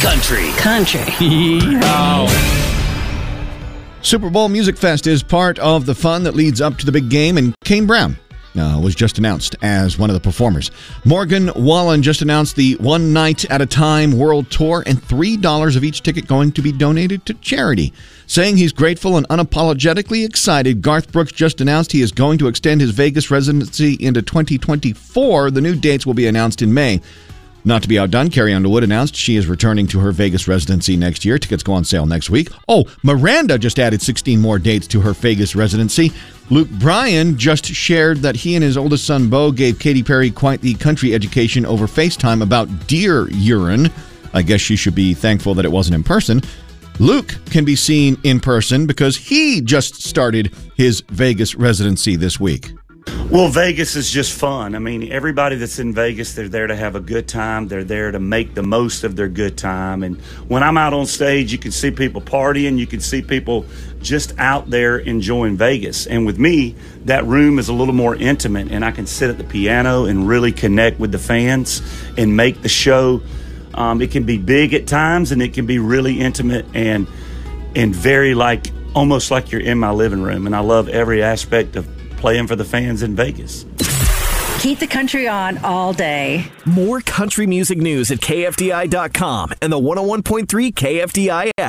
Country. Country. Super Bowl Music Fest is part of the fun that leads up to the big game, and Kane Brown uh, was just announced as one of the performers. Morgan Wallen just announced the One Night at a Time World Tour, and $3 of each ticket going to be donated to charity. Saying he's grateful and unapologetically excited, Garth Brooks just announced he is going to extend his Vegas residency into 2024. The new dates will be announced in May. Not to be outdone, Carrie Underwood announced she is returning to her Vegas residency next year. Tickets go on sale next week. Oh, Miranda just added 16 more dates to her Vegas residency. Luke Bryan just shared that he and his oldest son, Bo, gave Katy Perry quite the country education over FaceTime about deer urine. I guess she should be thankful that it wasn't in person. Luke can be seen in person because he just started his Vegas residency this week. Well, Vegas is just fun. I mean, everybody that's in Vegas, they're there to have a good time. They're there to make the most of their good time. And when I'm out on stage, you can see people partying. You can see people just out there enjoying Vegas. And with me, that room is a little more intimate, and I can sit at the piano and really connect with the fans and make the show. Um, it can be big at times, and it can be really intimate and and very like almost like you're in my living room. And I love every aspect of playing for the fans in Vegas. Keep the country on all day. More country music news at KFDI.com and the 101.3 KFDI app.